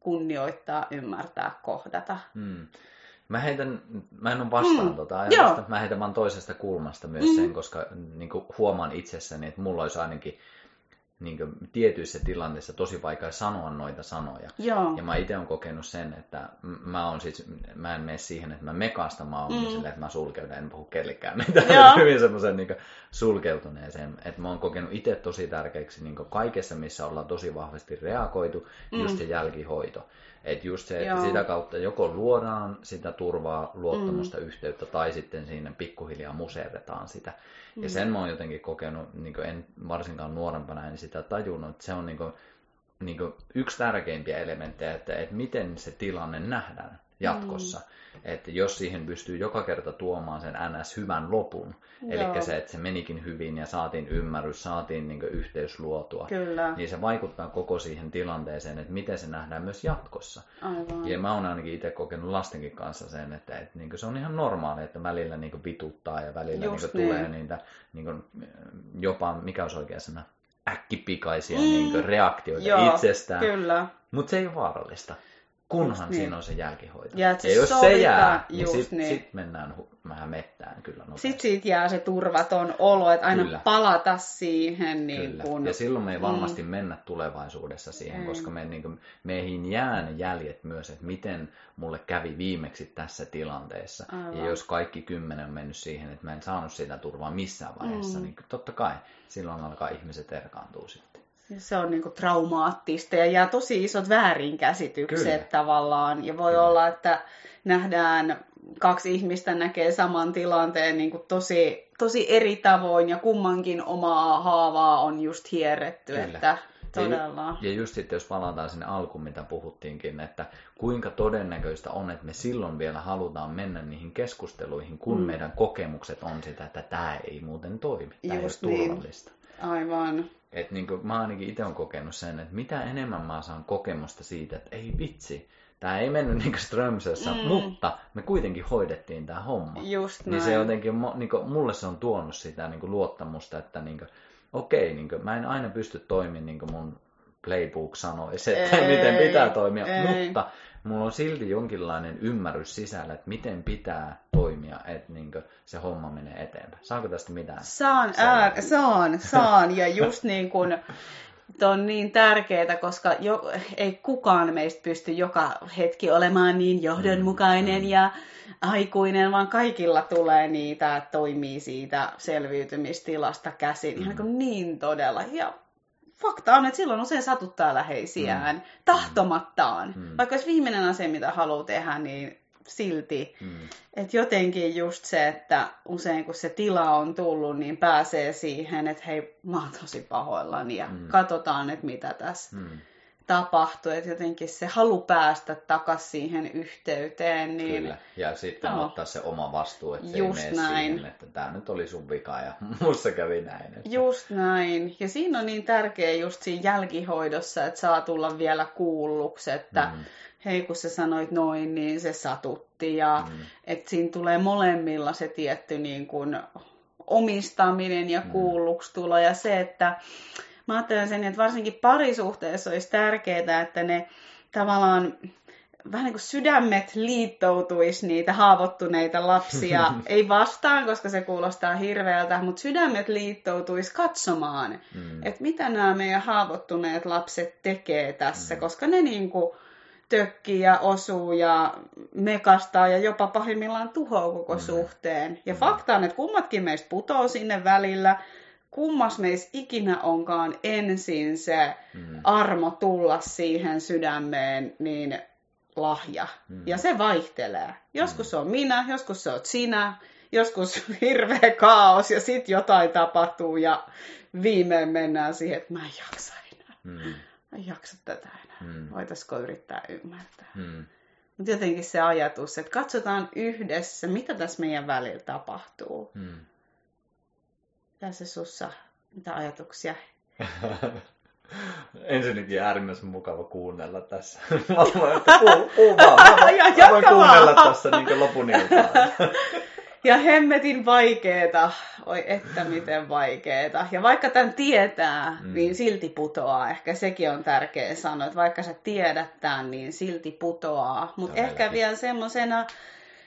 kunnioittaa, ymmärtää, kohdata. Mm. Mä, heitän, mä en ole vastaan mm. tota ajatusta, mä heitän vaan toisesta kulmasta myös mm. sen, koska niin huomaan itsessäni, että mulla olisi ainakin niin kuin, tietyissä tilanteissa tosi vaikea sanoa noita sanoja. Joo. Ja mä itse olen kokenut sen, että mä, on siis, mä en mene siihen, että mä mekasta mä oon mm. silleen, että mä sulkeudun, en puhu kellekään (laughs) mitään. hyvin semmoisen niin sulkeutuneeseen. Että mä oon kokenut itse tosi tärkeäksi niin kaikessa, missä ollaan tosi vahvasti reagoitu, mm. just se jälkihoito. Että just se, että Joo. sitä kautta joko luodaan sitä turvaa, luottamusta, mm. yhteyttä, tai sitten siinä pikkuhiljaa museetetaan sitä. Ja sen mä oon jotenkin kokenut, niin en varsinkaan nuorempana en sitä tajunnut, että se on niin kuin, niin kuin yksi tärkeimpiä elementtejä, että, että miten se tilanne nähdään jatkossa. Mm. Että jos siihen pystyy joka kerta tuomaan sen NS hyvän lopun, eli se, että se menikin hyvin ja saatiin ymmärrys, saatiin niin yhteys luotua, Kyllä. niin se vaikuttaa koko siihen tilanteeseen, että miten se nähdään myös jatkossa. Aivan. Ja mä oon ainakin itse kokenut lastenkin kanssa sen, että, että niin se on ihan normaali, että välillä niin vituttaa ja välillä niin niin. tulee niitä niin jopa, mikä olisi oikea sana, äkkipikaisia mm. niin reaktioita Joo, itsestään. Mutta se ei ole vaarallista kunhan niin. siinä on se jälkihoito. Ja, ja jos sovita, se jää, niin sitten niin. sit mennään vähän mettään kyllä nopeasti. Sitten siitä jää se turvaton olo, että aina kyllä. palata siihen. Niin kyllä. kun... Ja silloin me ei varmasti mm. mennä tulevaisuudessa siihen, mm. koska me, niin kuin, meihin jää ne jäljet myös, että miten mulle kävi viimeksi tässä tilanteessa. Aivan. Ja jos kaikki kymmenen on mennyt siihen, että mä en saanut sitä turvaa missään vaiheessa, mm. niin totta kai silloin alkaa ihmiset erkaantua sitten. Se on niinku traumaattista ja jää tosi isot väärinkäsitykset Kyllä. tavallaan. Ja voi Kyllä. olla, että nähdään kaksi ihmistä näkee saman tilanteen niin kuin tosi, tosi eri tavoin ja kummankin omaa haavaa on just hierretty. Kyllä. Että Ja todella. Ja just sitten, jos palataan sinne alkuun, mitä puhuttiinkin, että kuinka todennäköistä on, että me silloin vielä halutaan mennä niihin keskusteluihin, kun Mm. meidän kokemukset on sitä, että tämä ei muuten toimi, tämä ei ole niin. turvallista. Aivan. Et niin kuin, mä ainakin itse olen kokenut sen, että mitä enemmän mä saan kokemusta siitä, että ei vitsi, tämä ei mennyt (laughs) niin kuin Strömsössä, Mm. mutta me kuitenkin hoidettiin tämä homma. Just Niin näin. se jotenkin, niin kuin, mulle se on tuonut sitä niin kuin luottamusta, että niin kuin, okei, niin kuin, mä en aina pysty toimimaan niin kuin mun playbook sanoisi, että Ei, (laughs) miten pitää toimia, ei. mutta mulla on silti jonkinlainen ymmärrys sisällä, että miten pitää toimia, että niin se homma menee eteenpäin. Saako tästä mitään? Saan, ää, saan, saan. Ja (laughs) just niin kuin, on niin tärkeää, koska jo, ei kukaan meistä pysty joka hetki olemaan niin johdonmukainen Mm, mm. ja aikuinen, vaan kaikilla tulee niitä, että toimii siitä selviytymistilasta käsin. Ihan Mm. niin, niin todella. Ja fakta on, että silloin usein satuttaa läheisiään tahtomattaan. Mm. Vaikka olisi viimeinen asia, mitä haluaa tehdä, niin silti Mm. et jotenkin just se, että usein kun se tila on tullut, niin pääsee siihen, että hei, mä oon tosi pahoillani ja Mm. mm. katsotaan, että mitä tässä Mm. Tapahtuu. Että jotenkin se halu päästä takaisin siihen yhteyteen, niin Kyllä. Ja sitten Joo. ottaa se oma vastuu, että Just ei mene näin. siihen, että tämä nyt oli sun vika ja (laughs) musta kävi näin. Että... just näin. Ja siinä on niin tärkeä just siinä jälkihoidossa, että saa tulla vielä kuulluksi, että Mm. hei kun sä sanoit noin, niin se satutti ja Mm. että siinä tulee molemmilla se tietty niin kuin omistaminen ja Mm. kuulluksi tulo ja se, että mä ajattelen sen, että varsinkin parisuhteessa olisi tärkeää, että ne tavallaan vähän niin kuin sydämet liittoutuisi niitä haavoittuneita lapsia, (laughs) ei vastaan, koska se kuulostaa hirveältä, mutta sydämet liittoutuisi katsomaan, Mm. että mitä nämä meidän haavoittuneet lapset tekee tässä, Mm. koska ne niin kuin tökkii ja osuu ja mekastaa ja jopa pahimmillaan tuhoaa koko Mm. suhteen. Ja Mm. fakta on, että kummatkin meistä putoo sinne välillä, kummas meistä ikinä onkaan ensin se Mm. armo tulla siihen sydämeen, niin lahja. Mm. Ja se vaihtelee. Joskus se on minä, joskus se on sinä, joskus (laughs) hirveä kaos ja sitten jotain tapahtuu ja viimein mennään siihen, että mä en jaksa enää. Mm. Mä en jaksa tätä enää. Mm. Voitaisiko yrittää ymmärtää? Mm. Mutta jotenkin se ajatus, että katsotaan yhdessä, mitä tässä meidän välillä tapahtuu. Mm. Se sussa, mitä ajatuksia? (laughs) Ensinnäkin äärimmäisen mukava kuunnella tässä. (laughs) Mä voin, että puu, puu vaan. Mä, voin- (laughs) Ja mä voin kuunnella tässä niin lopun. Ja hemmetin vaikeeta. Oi että miten vaikeeta. Ja vaikka tämän tietää, Mm. niin silti putoaa. Ehkä sekin on tärkeä sanoa, että vaikka sä tiedät tämän, niin silti putoaa. Mutta ehkä vielä semmoisena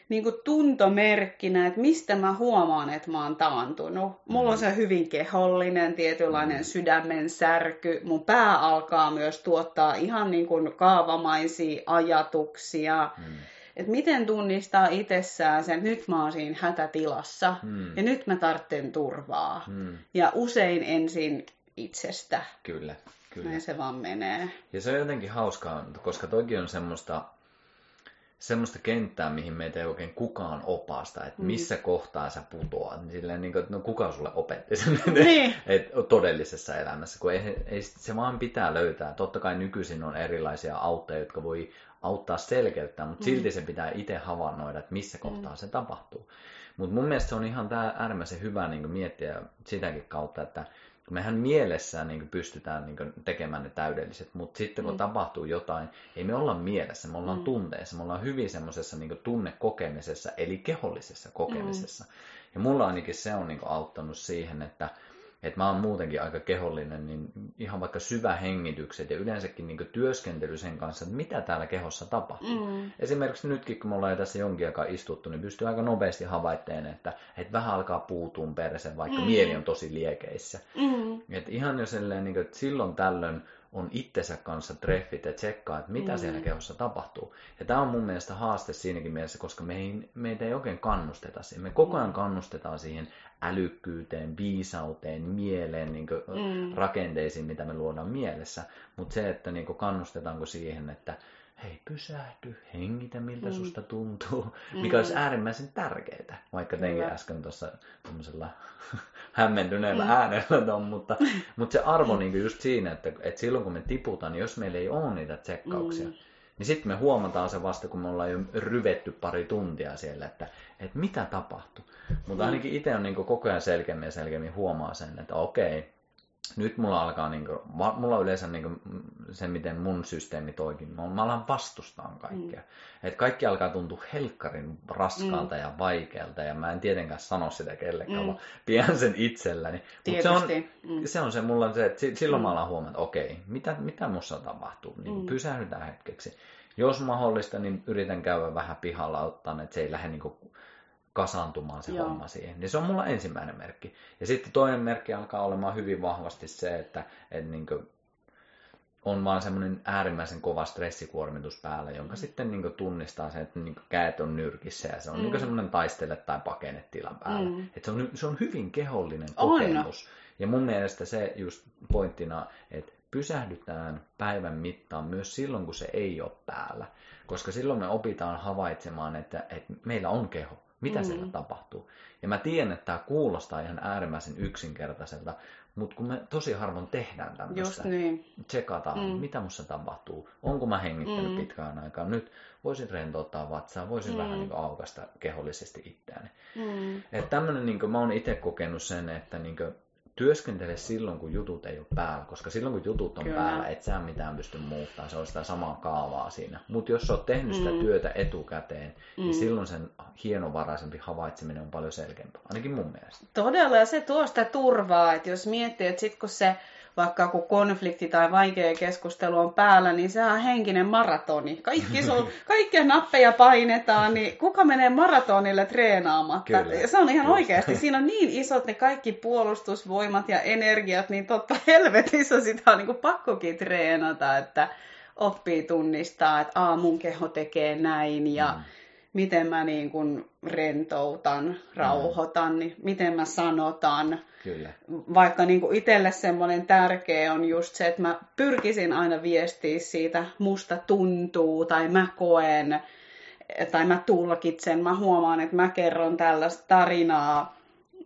niin tuntomerkkinä, että mistä mä huomaan, että mä oon taantunut. Mulla on Mm. se hyvin kehollinen, tietynlainen Mm. sydämen särky. Mun pää alkaa myös tuottaa ihan niin kuin kaavamaisia ajatuksia. Mm. Että miten tunnistaa itsessään sen, että nyt mä oon siinä hätätilassa Mm. ja nyt mä tarvitsen turvaa. Mm. Ja usein ensin itsestä. Kyllä, kyllä. Näin se vaan menee. Ja se on jotenkin hauskaa, koska toki on semmoista, semmoista kenttää, mihin meitä ei oikein kukaan opasta, että Mm. missä kohtaa sä putoat. Niin Silleen, niin kuin, että no kuka sulle opetti sen (laughs) Niin. et, todellisessa elämässä, kun ei, ei, se vaan pitää löytää. Totta kai nykyisin on erilaisia auttajia, jotka voi auttaa selkeyttää, mutta Mm. silti se pitää itse havainnoida, että missä kohtaa se tapahtuu. Mutta mun mielestä se on ihan tää äärimmäisen hyvä niin miettiä sitäkin kautta, että mehän mielessään niin pystytään niin tekemään ne täydelliset, mutta sitten kun Mm. tapahtuu jotain, ei me olla mielessä, me ollaan Mm. tunteessa, me ollaan hyvin semmoisessa niin tunnekokemisessa, eli kehollisessa kokemisessa. Ja mulla ainakin se on niin auttanut siihen, että että mä oon muutenkin aika kehollinen, niin ihan vaikka syvähengitykset ja yleensäkin niin työskentely sen kanssa, että mitä täällä kehossa tapahtuu. Mm. Esimerkiksi nytkin, kun me ollaan tässä jonkin aikaa istuttu, niin pystyy aika nopeasti havaitteen, että, että vähän alkaa puutuun perse, vaikka Mm. mieli on tosi liekeissä. Mm. Et ihan jo silleen, niin kuin, että silloin tällöin on itsensä kanssa treffit ja tsekkaa, että mitä mm. siellä kehossa tapahtuu. Ja tämä on mun mielestä haaste siinäkin mielessä, koska me ei, meitä ei oikein kannusteta siihen. Me koko ajan mm. kannustetaan siihen älykkyyteen, viisauteen, mieleen, niin mm. rakenteisiin, mitä me luodaan mielessä. Mutta se, että niin kannustetaanko siihen, että hei pysähdy, hengitä miltä mm. susta tuntuu, mm. mikä olisi äärimmäisen tärkeää, vaikka teinkin äsken tuossa tuollaisella (laughs) hämmentyneellä mm. äänellä ton, mutta, (laughs) mutta se arvo niin just siinä, että, että silloin kun me tiputaan, niin jos meillä ei ole niitä tsekkauksia, mm. niin sitten me huomataan se vasta, kun me ollaan jo ryvetty pari tuntia siellä, että, että mitä tapahtuu. Mutta mm. ainakin itse on niin koko ajan selkeämmin ja selkeämmin huomaa sen, että okei, nyt mulla alkaa, niin kuin, mulla on yleensä niin kuin, se, miten mun systeemi toimii. Mä alan vastustaa kaikkea. Mm. Et kaikki alkaa tuntua helkkarin raskaalta mm. ja vaikealta, ja mä en tietenkään sano sitä kellekään, mm. vaan pidän sen itselläni. Mutta se on, mm. se on se, mulla on se, että silloin mm. mä alan huomata, että okei, mitä, mitä mussa tapahtuu? Niin mm. pysähdytään hetkeksi. Jos mahdollista, niin yritän käydä vähän pihalla ottaa, että se ei lähde niin kuin kasantumaan se Joo. homma siihen. Niin se on mulla ensimmäinen merkki. Ja sitten toinen merkki alkaa olemaan hyvin vahvasti se, että, että niin on vaan semmoinen äärimmäisen kova stressikuormitus päällä, jonka mm. sitten niin tunnistaa se, että niin käet on nyrkissä ja se on mm. niin semmoinen taistele- tai pakene-tila päällä. Mm. Että se, on, se on hyvin kehollinen kokemus. On. Ja mun mielestä se just pointtina, että pysähdytään päivän mittaan myös silloin, kun se ei ole päällä. Koska silloin me opitaan havaitsemaan, että, että meillä on keho. Mitä mm. siellä tapahtuu? Ja mä tiedän, että tämä kuulostaa ihan äärimmäisen yksinkertaiselta, mutta kun me tosi harvoin tehdään tämmöistä, niin. tsekataan, mm. mitä musta tapahtuu, onko mä hengittänyt mm. pitkään aikaa, nyt voisin rentouttaa vatsaa, voisin mm. vähän niin aukasta kehollisesti itseäni. Mm. Että tämmöinen, niin mä oon itse kokenut sen, että niin kuin, työskentele silloin, kun jutut ei ole päällä, koska silloin, kun jutut on Kyllä. päällä, et sä mitään pysty muuttamaan, se on sitä samaa kaavaa siinä. Mutta jos sä oot tehnyt mm. sitä työtä etukäteen, niin mm. niin silloin sen hienovaraisempi havaitseminen on paljon selkeämpää, ainakin mun mielestä. Todella, ja se tuo sitä turvaa, että jos miettii, että sit kun se vaikka kun konflikti tai vaikea keskustelu on päällä, niin se on henkinen maratoni. Kaikki sun, (laughs) kaikkia nappeja painetaan, niin kuka menee maratonille treenaamatta? Kyllä, se on ihan just. oikeasti. Siinä on niin isot ne kaikki puolustusvoimat ja energiat, niin totta helvetissä sitä on niin kuin pakkokin treenata, että oppii tunnistaa, että aa mun keho tekee näin ja mm miten mä niin kuin rentoutan, rauhoitan, mm. niin miten mä sanotan. Kyllä. Vaikka niin kuin itselle semmoinen tärkeä on just se, että mä pyrkisin aina viestiä siitä, musta tuntuu tai mä koen tai mä tulkitsen, mä huomaan, että mä kerron tällaista tarinaa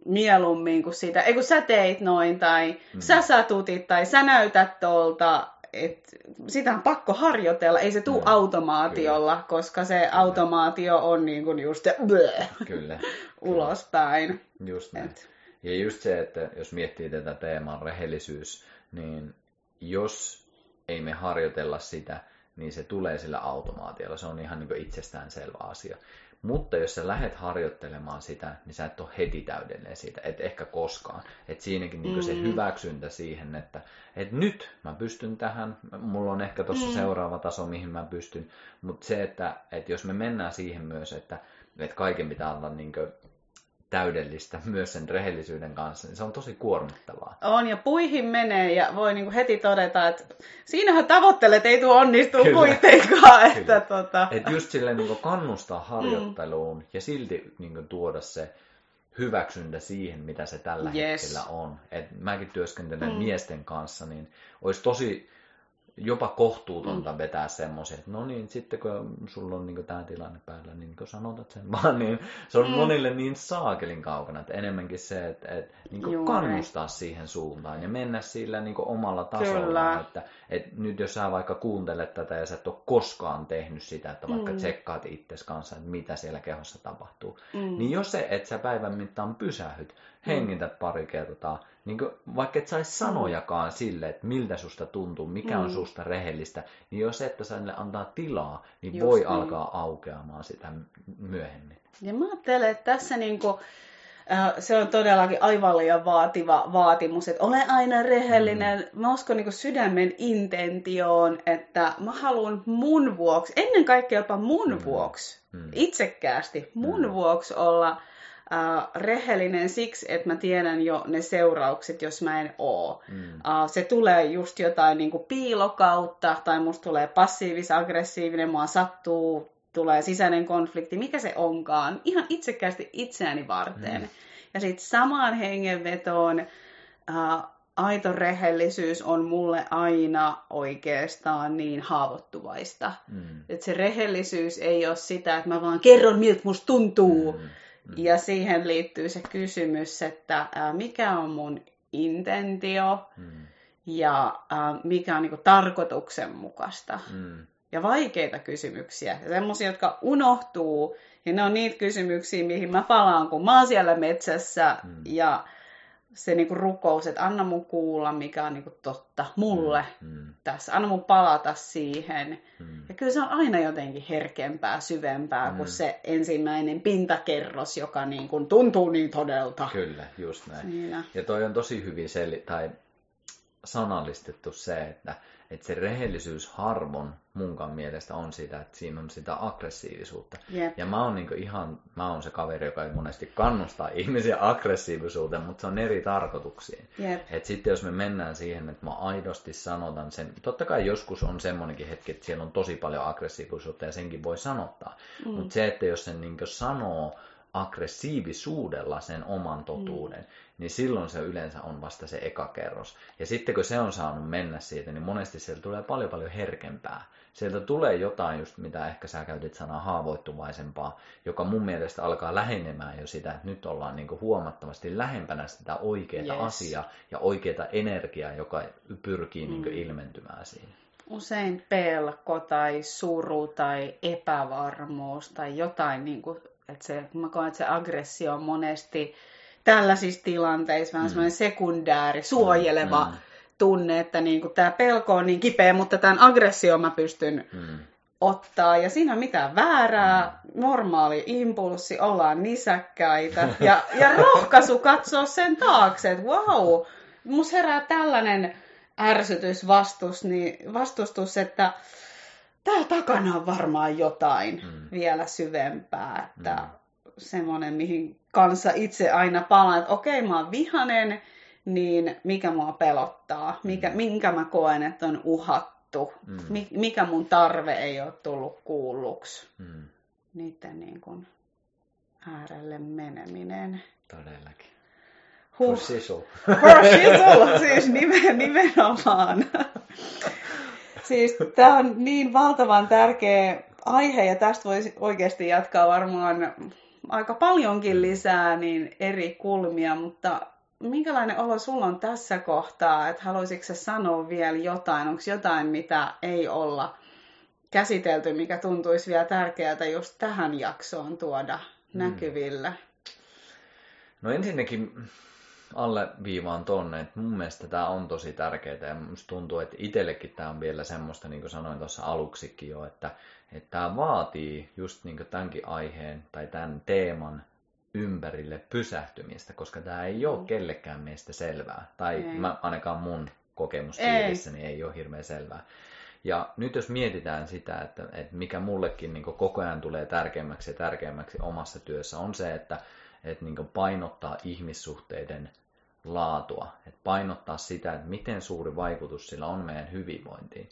mieluummin kuin siitä, ei kun sä teit noin tai mm. sä satutit tai sä näytät tolta, et sitä on pakko harjoitella, ei se tule mm, automaatiolla, kyllä. koska se kyllä. automaatio on niin kuin just bleh, kyllä. ulospäin. Just näin. Et. Ja just se, että jos miettii tätä teemaa rehellisyys, niin jos ei me harjoitella sitä, niin se tulee sillä automaatiolla. Se on ihan niin itsestäänselvä asia. Mutta jos sä lähdet harjoittelemaan sitä, niin sä et ole heti täydellinen siitä, et ehkä koskaan. Et siinäkin niin mm. se hyväksyntä siihen, että et nyt mä pystyn tähän, mulla on ehkä tuossa mm. seuraava taso, mihin mä pystyn. Mutta se, että et jos me mennään siihen myös, että et kaiken pitää olla niin täydellistä (laughs) myös sen rehellisyyden kanssa, niin se on tosi kuormittavaa. On, ja puihin menee, ja voi niinku heti todeta, että siinähän tavoittelet ei tule onnistua Kyllä. kuitenkaan. Että Kyllä. tota... Et just silleen niinku kannustaa harjoitteluun, mm. ja silti niinku tuoda se hyväksyntä siihen, mitä se tällä yes. hetkellä on. Et mäkin työskentelen mm. miesten kanssa, niin olisi tosi jopa kohtuutonta mm. vetää semmoisia, että no niin, sitten kun sulla on niin tämä tilanne päällä, niin kun sanotat sen (laughs) vaan, niin se on mm. monille niin saakelin kaukana, että enemmänkin se, että, että niin kannustaa siihen suuntaan ja mennä sillä niin omalla tasolla, Kyllä. että, että nyt jos sä vaikka kuuntelet tätä ja sä et ole koskaan tehnyt sitä, että vaikka mm. tsekkaat itsesi kanssa, että mitä siellä kehossa tapahtuu, mm. niin jos se, että sä päivän mittaan pysähyt, hengität pari kertaa, niin kuin, vaikka et saisi sanojakaan sille, että miltä susta tuntuu, mikä mm. on susta rehellistä, niin jos et sille antaa tilaa, niin Just voi niin. alkaa aukeamaan sitä myöhemmin. Ja mä ajattelen, että tässä niin kuin, se on todellakin aivan liian vaativa vaatimus, että ole aina rehellinen. Mm. Mä uskon niin sydämen intentioon, että mä haluan mun vuoksi, ennen kaikkea jopa mun mm. vuoksi, mm. itsekkäästi mun mm. vuoksi olla äh, rehellinen siksi, että mä tiedän jo ne seuraukset, jos mä en oo. Mm. Uh, se tulee just jotain niin kuin piilokautta, tai musta tulee passiivis-aggressiivinen, mua sattuu tulee sisäinen konflikti, mikä se onkaan, ihan itsekkäästi itseäni varten. Mm. Ja sitten samaan hengenvetoon äh, aito rehellisyys on mulle aina oikeastaan niin haavoittuvaista. Mm. Että se rehellisyys ei ole sitä, että mä vaan kerron, miltä musta tuntuu. Mm. Mm. Ja siihen liittyy se kysymys, että äh, mikä on mun intentio mm. ja äh, mikä on niinku tarkoituksenmukaista. Mm ja vaikeita kysymyksiä. Ja semmoisia, jotka unohtuu. Ja ne on niitä kysymyksiä, mihin mä palaan, kun mä oon siellä metsässä. Mm. Ja se niinku rukous, että anna mun kuulla, mikä on niinku totta mulle mm. mm. tässä. Anna mun palata siihen. Mm. Ja kyllä se on aina jotenkin herkempää, syvempää mm. kuin se ensimmäinen pintakerros, joka niinku tuntuu niin todelta. Kyllä, just näin. Siinä. Ja toi on tosi hyvin sel- tai sanallistettu se, että että se rehellisyys harvon munkaan mielestä on sitä, että siinä on sitä aggressiivisuutta. Yep. Ja mä oon niinku ihan, mä oon se kaveri, joka ei monesti kannustaa ihmisiä aggressiivisuuteen, mutta se on eri tarkoituksiin. Yep. Et sitten jos me mennään siihen, että mä aidosti sanotan sen, totta kai joskus on semmoinenkin hetki, että siellä on tosi paljon aggressiivisuutta ja senkin voi sanottaa. Mm. Mutta se, että jos sen niinku sanoo aggressiivisuudella sen oman totuuden, mm. niin silloin se yleensä on vasta se eka kerros. Ja sitten kun se on saanut mennä siitä, niin monesti sieltä tulee paljon paljon herkempää. Sieltä tulee jotain just, mitä ehkä sä käytit sanaa haavoittuvaisempaa, joka mun mielestä alkaa lähenemään jo sitä, että nyt ollaan niin huomattavasti lähempänä sitä oikeaa yes. asiaa ja oikeaa energiaa, joka pyrkii mm. niin ilmentymään siinä usein pelko tai suru tai epävarmuus tai jotain niin kuin että se, mä koen, että se aggressio on monesti tällaisissa tilanteissa vähän mm. semmoinen sekundääri, suojeleva mm. tunne, että niin kuin tämä pelko on niin kipeä, mutta tämän aggressio mä pystyn mm. ottaa. Ja siinä on mitään väärää, mm. normaali impulssi, ollaan nisäkkäitä. Ja, ja rohkaisu katsoa sen taakse, että wow, mus herää tällainen ärsytys, vastus, niin, vastustus, että täällä takana on varmaan jotain mm. vielä syvempää, että mm. semmoinen, mihin kanssa itse aina palaan, että okei, mä oon vihanen, niin mikä mua pelottaa, mikä, mm. minkä mä koen, että on uhattu, mm. mikä mun tarve ei ole tullut kuulluksi. Mm. Niiden niin kuin äärelle meneminen. Todellakin. Huh. For sisu. For sisu, (laughs) siis nimen, nimenomaan. Siis tämä on niin valtavan tärkeä aihe ja tästä voisi oikeasti jatkaa varmaan aika paljonkin lisää niin eri kulmia, mutta minkälainen olo sulla on tässä kohtaa, että haluaisitko sä sanoa vielä jotain, onko jotain, mitä ei olla käsitelty, mikä tuntuisi vielä tärkeältä just tähän jaksoon tuoda mm. näkyville? No ensinnäkin alle viivaan tonne, että mun mielestä tämä on tosi tärkeää ja musta tuntuu, että itsellekin tämä on vielä semmoista, niin kuin sanoin tuossa aluksikin jo, että, että tämä vaatii just niin kuin tämänkin aiheen tai tämän teeman ympärille pysähtymistä, koska tämä ei ole mm. kellekään meistä selvää. Tai mä, ainakaan mun kokemuspiirissä ei. ei ole hirveän selvää. Ja nyt jos mietitään sitä, että, että mikä mullekin niin koko ajan tulee tärkeämmäksi ja tärkeämmäksi omassa työssä, on se, että, että niin painottaa ihmissuhteiden laatua, että painottaa sitä, että miten suuri vaikutus sillä on meidän hyvinvointiin.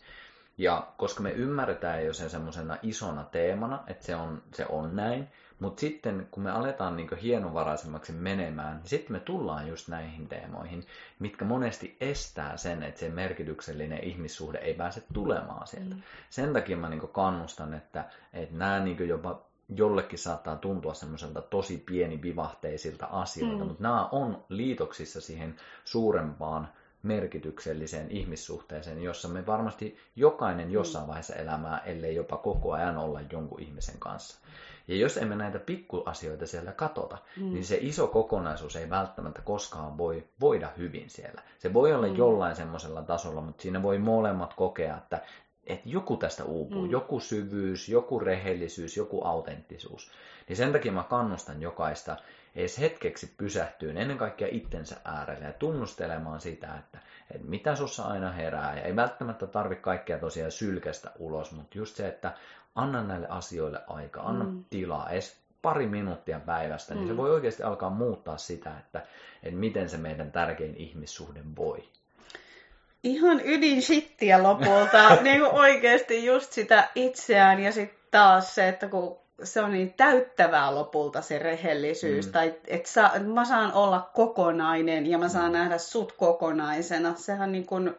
Ja koska me ymmärretään jo sen semmoisena isona teemana, että se on, se on näin, mutta sitten kun me aletaan niin hienovaraisemmaksi menemään, niin sitten me tullaan just näihin teemoihin, mitkä monesti estää sen, että se merkityksellinen ihmissuhde ei pääse tulemaan sieltä. Mm. Sen takia mä niin kannustan, että, että nämä niin jopa jollekin saattaa tuntua semmoiselta tosi pieni vivahteisilta asioilta, mm. mutta nämä on liitoksissa siihen suurempaan merkitykselliseen ihmissuhteeseen, jossa me varmasti jokainen jossain mm. vaiheessa elämää, ellei jopa koko ajan olla jonkun ihmisen kanssa. Ja jos emme näitä pikkuasioita siellä katota, mm. niin se iso kokonaisuus ei välttämättä koskaan voi voida hyvin siellä. Se voi olla mm. jollain semmoisella tasolla, mutta siinä voi molemmat kokea, että että joku tästä uupuu, mm. joku syvyys, joku rehellisyys, joku autenttisuus. Niin sen takia mä kannustan jokaista edes hetkeksi pysähtyyn ennen kaikkea itsensä äärelle ja tunnustelemaan sitä, että, että mitä sussa aina herää. Ja ei välttämättä tarvitse kaikkea tosiaan sylkästä ulos, mutta just se, että anna näille asioille aika, anna mm. tilaa, edes pari minuuttia päivästä, niin mm. se voi oikeasti alkaa muuttaa sitä, että, että miten se meidän tärkein ihmissuhde voi. Ihan ydin shittiä lopulta, (laughs) niin kuin oikeasti just sitä itseään ja sitten taas se, että kun se on niin täyttävää lopulta se rehellisyys, mm. tai että sa, mä saan olla kokonainen ja mä saan mm. nähdä sut kokonaisena, sehän niin kuin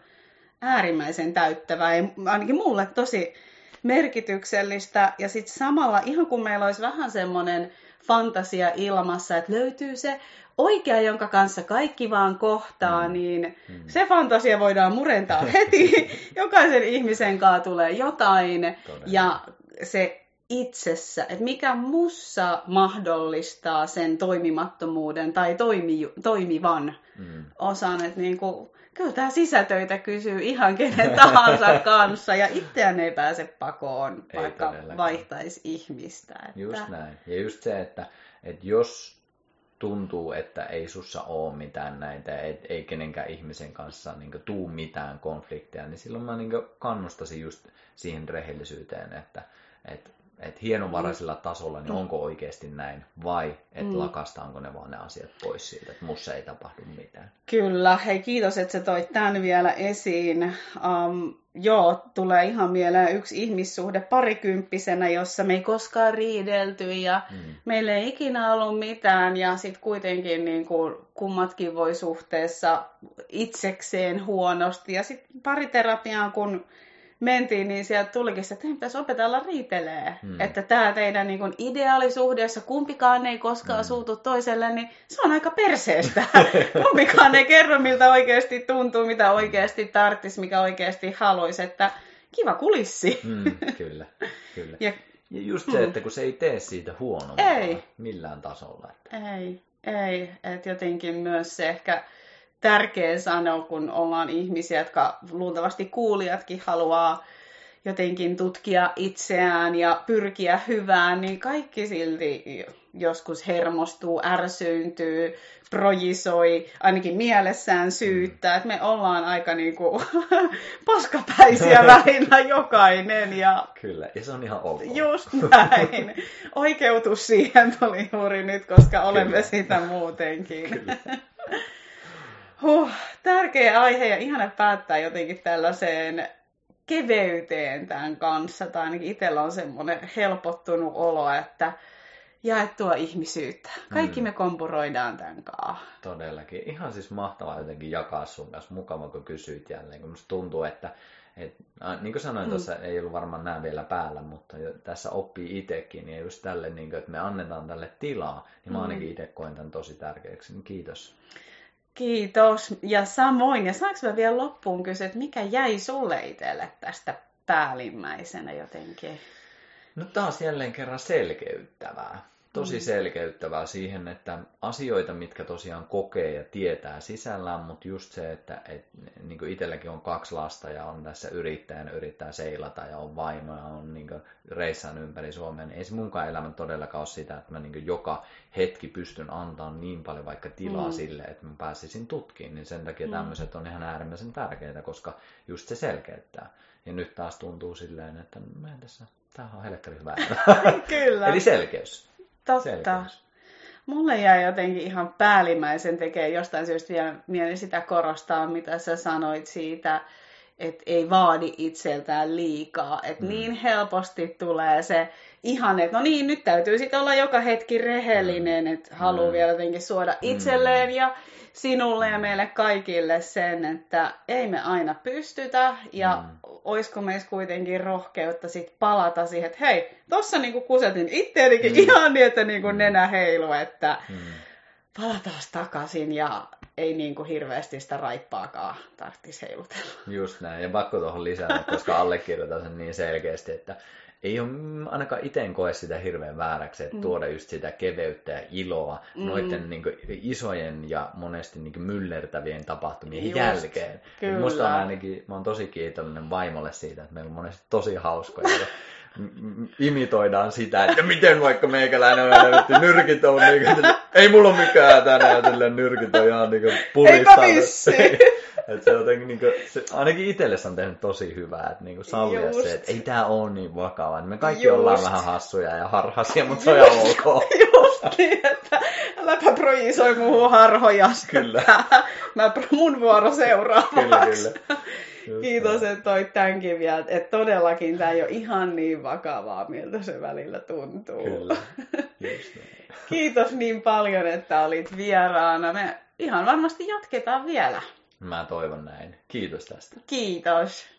äärimmäisen täyttävää ja ainakin mulle tosi merkityksellistä ja sitten samalla ihan kun meillä olisi vähän semmoinen fantasia ilmassa, että löytyy se oikea, jonka kanssa kaikki vaan kohtaa, mm. niin mm. se fantasia voidaan murentaa (laughs) heti. Jokaisen ihmisen kanssa tulee jotain Todella. ja se itsessä, että mikä mussa mahdollistaa sen toimimattomuuden tai toimi, toimivan mm. osan, että niin kuin, kyllä tämä sisätöitä kysyy ihan kenen tahansa (laughs) kanssa ja itseään ei pääse pakoon, ei vaikka vaihtaisi ihmistä. Että... Just näin. Ja just se, että, että jos tuntuu, että ei sussa ole mitään näitä, et, ei kenenkään ihmisen kanssa niin kuin, tuu mitään konflikteja, niin silloin mä niin kuin, kannustasin just siihen rehellisyyteen, että, että että hienovaraisella mm. tasolla, niin mm. onko oikeasti näin, vai että mm. lakastaanko ne vaan ne asiat pois siitä, että mussa ei tapahdu mitään. Kyllä, hei kiitos, että sä toit tämän vielä esiin. Um, joo, tulee ihan mieleen yksi ihmissuhde parikymppisenä, jossa me ei koskaan riidelty ja mm. meillä ei ikinä ollut mitään ja sitten kuitenkin niin kuin kummatkin voi suhteessa itsekseen huonosti ja sitten pariterapiaan kun mentiin, niin sieltä tulikin se, että pitäisi opetella riitelee. Hmm. Että tämä teidän niin kuin ideaalisuhde, jossa kumpikaan ei koskaan hmm. suutu toiselle, niin se on aika perseestä. (laughs) kumpikaan ei kerro, miltä oikeasti tuntuu, mitä oikeasti tarttis, mikä oikeasti haluaisi. Että kiva kulissi. Hmm, kyllä, kyllä. Ja, ja just se, että kun se ei tee siitä huonompaa ei. millään tasolla. Että... Ei, ei. Että jotenkin myös se ehkä tärkeä sanoa, kun ollaan ihmisiä, jotka luultavasti kuulijatkin haluaa jotenkin tutkia itseään ja pyrkiä hyvään, niin kaikki silti joskus hermostuu, ärsyyntyy, projisoi, ainakin mielessään syyttää, että me ollaan aika niinku (laughs) paskapäisiä (laughs) välillä jokainen. Ja... Kyllä, ja se on ihan ok. Just näin. Oikeutus siihen tuli juuri nyt, koska olemme Kyllä. sitä muutenkin. Kyllä. (laughs) Huh, tärkeä aihe ja ihana päättää jotenkin tällaiseen keveyteen tämän kanssa. Tai ainakin itsellä on semmoinen helpottunut olo, että jaettua ihmisyyttä. Kaikki mm. me kompuroidaan tämän kanssa. Todellakin. Ihan siis mahtavaa jotenkin jakaa sun kanssa. Mukava, kun kysyit jälleen. Kun musta tuntuu, että et, niin kuin sanoin mm. tuossa, ei ollut varmaan nämä vielä päällä, mutta jo, tässä oppii itsekin. Ja just tälle, niin kuin, että me annetaan tälle tilaa, niin mä mm. ainakin itse koen tämän tosi tärkeäksi. Niin kiitos. Kiitos. Ja samoin, ja saanko mä vielä loppuun kysyä, että mikä jäi sulle itselle tästä päällimmäisenä jotenkin? No taas jälleen kerran selkeyttävää tosi selkeyttävää siihen, että asioita, mitkä tosiaan kokee ja tietää sisällään, mutta just se, että et, niin kuin itselläkin on kaksi lasta ja on tässä yrittäjänä, yrittää seilata ja on vaimo ja on niin reissaan ympäri Suomea, niin ei se munkaan elämä todellakaan ole sitä, että mä niin joka hetki pystyn antamaan niin paljon vaikka tilaa mm. sille, että mä pääsisin tutkiin, niin sen takia mm. tämmöiset on ihan äärimmäisen tärkeitä, koska just se selkeyttää. Ja nyt taas tuntuu silleen, että mä en tässä, tämähän on helkkari hyvä. (laughs) Kyllä. Eli selkeys. Totta. Selkeys. Mulle jäi jotenkin ihan päällimmäisen tekee jostain syystä vielä mieli sitä korostaa, mitä sä sanoit siitä, että ei vaadi itseltään liikaa. Että mm. niin helposti tulee se ihan, että no niin, nyt täytyy sitten olla joka hetki rehellinen, mm. että haluaa mm. vielä jotenkin suoda itselleen mm. ja sinulle ja meille kaikille sen, että ei me aina pystytä ja mm. olisiko meissä kuitenkin rohkeutta sit palata siihen, että hei, tossa niinku kusetin itteenikin mm. ihan niin, että niinku mm. nenä heilu, että mm. palataan takaisin ja ei niin kuin hirveästi sitä raippaakaan tarvitsisi heilutella. Just näin, ja pakko tuohon lisätä, koska allekirjoitan sen niin selkeästi, että ei ole ainakaan itse koe sitä hirveän vääräksi, että mm. tuoda just sitä keveyttä ja iloa mm. noiden niin kuin, isojen ja monesti niin kuin, myllertävien tapahtumien just, jälkeen. Kyllä. Musta on ainakin, mä oon tosi kiitollinen vaimolle siitä, että meillä on monesti tosi hauskoja. imitoidaan sitä, että miten vaikka meikäläinen on nyrkit on niin ei mulla mikään tänään, sille nyrkit on ihan niin pulistaa. että se jotenkin, niin kuin, se, ainakin itselle on tehnyt tosi hyvää, että niin sallia se, että ei tää ole niin vakava. Me kaikki Just. ollaan vähän hassuja ja harhasia, mutta se on ihan ok. Just niin, että äläpä projisoi muuhun harhoja. Kyllä. Mä, mun vuoro seuraavaksi. Kyllä, kyllä. Just Kiitos, että toit tämänkin vielä. Että todellakin tämä ei ole ihan niin vakavaa, miltä se välillä tuntuu. Kyllä. (laughs) Kiitos niin paljon, että olit vieraana. Me ihan varmasti jatketaan vielä. Mä toivon näin. Kiitos tästä. Kiitos.